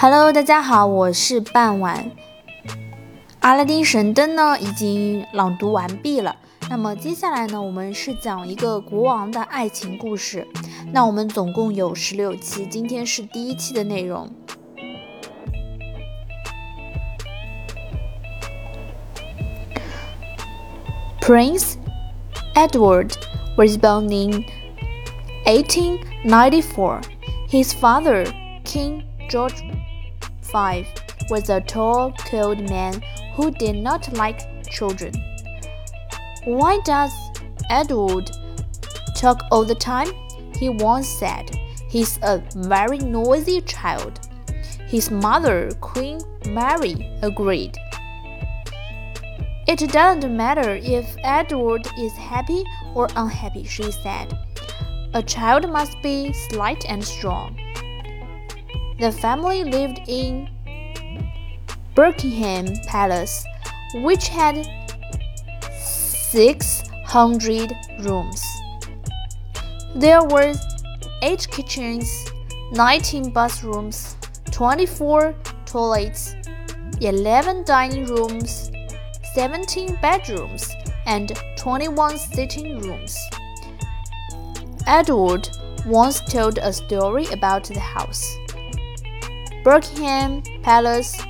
Hello，大家好，我是半晚。阿拉丁神灯呢已经朗读完毕了。那么接下来呢，我们是讲一个国王的爱情故事。那我们总共有十六期，今天是第一期的内容。Prince Edward was born in 1894. His father, King George V, was a tall, cold man who did not like children. Why does Edward talk all the time? He once said. He's a very noisy child. His mother, Queen Mary, agreed. It doesn't matter if Edward is happy or unhappy, she said. A child must be slight and strong. The family lived in Buckingham Palace, which had 600 rooms. There were 8 kitchens, 19 bathrooms, 24 toilets, 11 dining rooms, 17 bedrooms, and 21 sitting rooms. Edward once told a story about the house. Buckingham Palace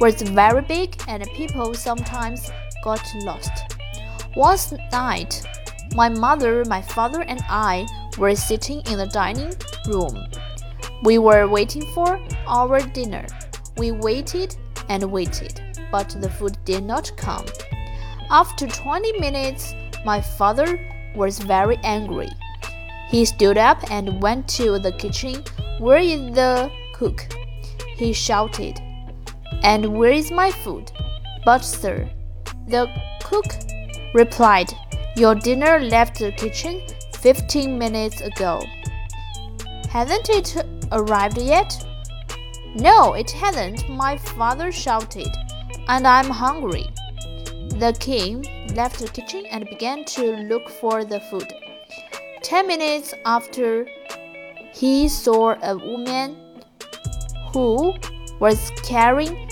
was very big and people sometimes got lost. One night, my mother, my father, and I were sitting in the dining room. We were waiting for our dinner. We waited and waited, but the food did not come. After 20 minutes, my father was very angry. He stood up and went to the kitchen. Where the cook? He shouted. And where is my food? But, sir, the cook replied, Your dinner left the kitchen 15 minutes ago. Hasn't it arrived yet? No, it hasn't, my father shouted, and I'm hungry. The king left the kitchen and began to look for the food. Ten minutes after, he saw a woman who was carrying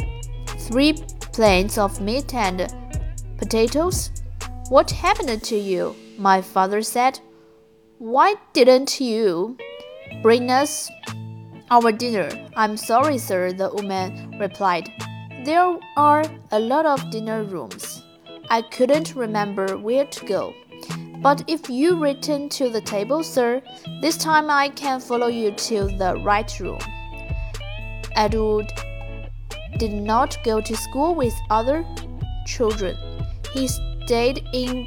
three plates of meat and potatoes what happened to you? My father said. Why didn't you bring us our dinner? I'm sorry, sir, the woman replied. There are a lot of dinner rooms. I couldn't remember where to go. But if you return to the table, sir, this time I can follow you to the right room. Edward did not go to school with other children. He stayed in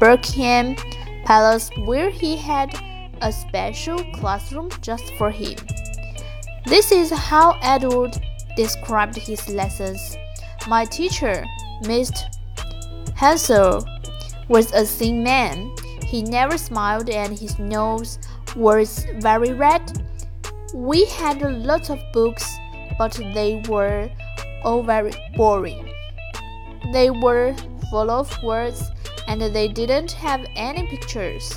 Buckingham Palace where he had a special classroom just for him. This is how Edward described his lessons. My teacher, Mr. Hansell, was a thin man. He never smiled and his nose was very red. We had lots of books, but they were all very boring. They were full of words and they didn't have any pictures.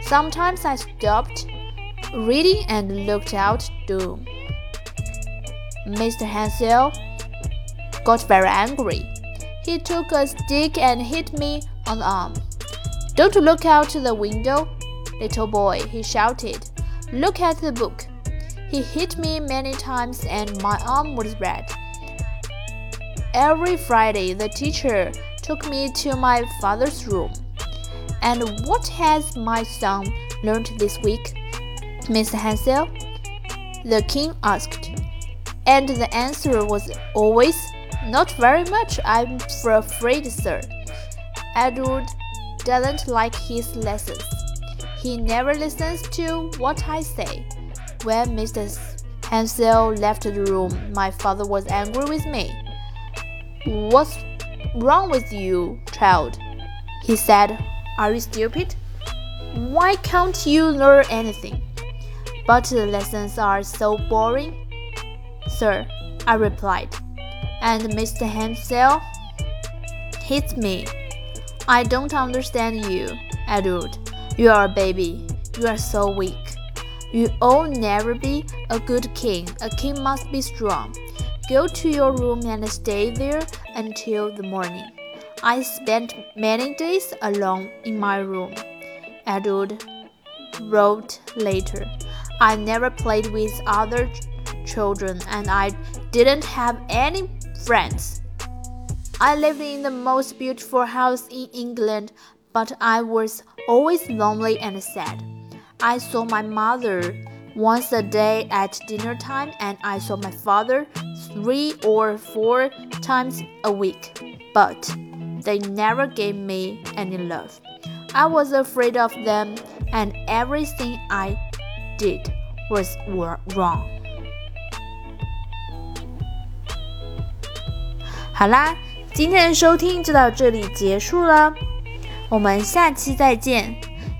Sometimes I stopped reading and looked out too. Mr. Hansell got very angry. He took a stick and hit me on the arm. Don't look out the window, little boy, he shouted. Look at the book. He hit me many times and my arm was red. Every Friday, the teacher took me to my father's room. And what has my son learned this week? Mr. Hansell? The king asked. And the answer was always, Not very much, I'm afraid, sir. Edward doesn't like his lessons. He never listens to what I say. When Mr. Hansell left the room, my father was angry with me. What's wrong with you, child? He said. Are you stupid? Why can't you learn anything? But the lessons are so boring. Sir, I replied. And Mr. Hansell hit me. I don't understand you, Edward. You are a baby. You are so weak. You'll never be a good king. A king must be strong. Go to your room and stay there until the morning. I spent many days alone in my room. Edward wrote later. I never played with other children and I didn't have any friends. I lived in the most beautiful house in England, but I was always lonely and sad. I saw my mother once a day at dinner time, and I saw my father three or four times a week, but they never gave me any love. I was afraid of them, and everything I did was wrong. 好啦，今天的收听就到这里结束了，我们下期再见。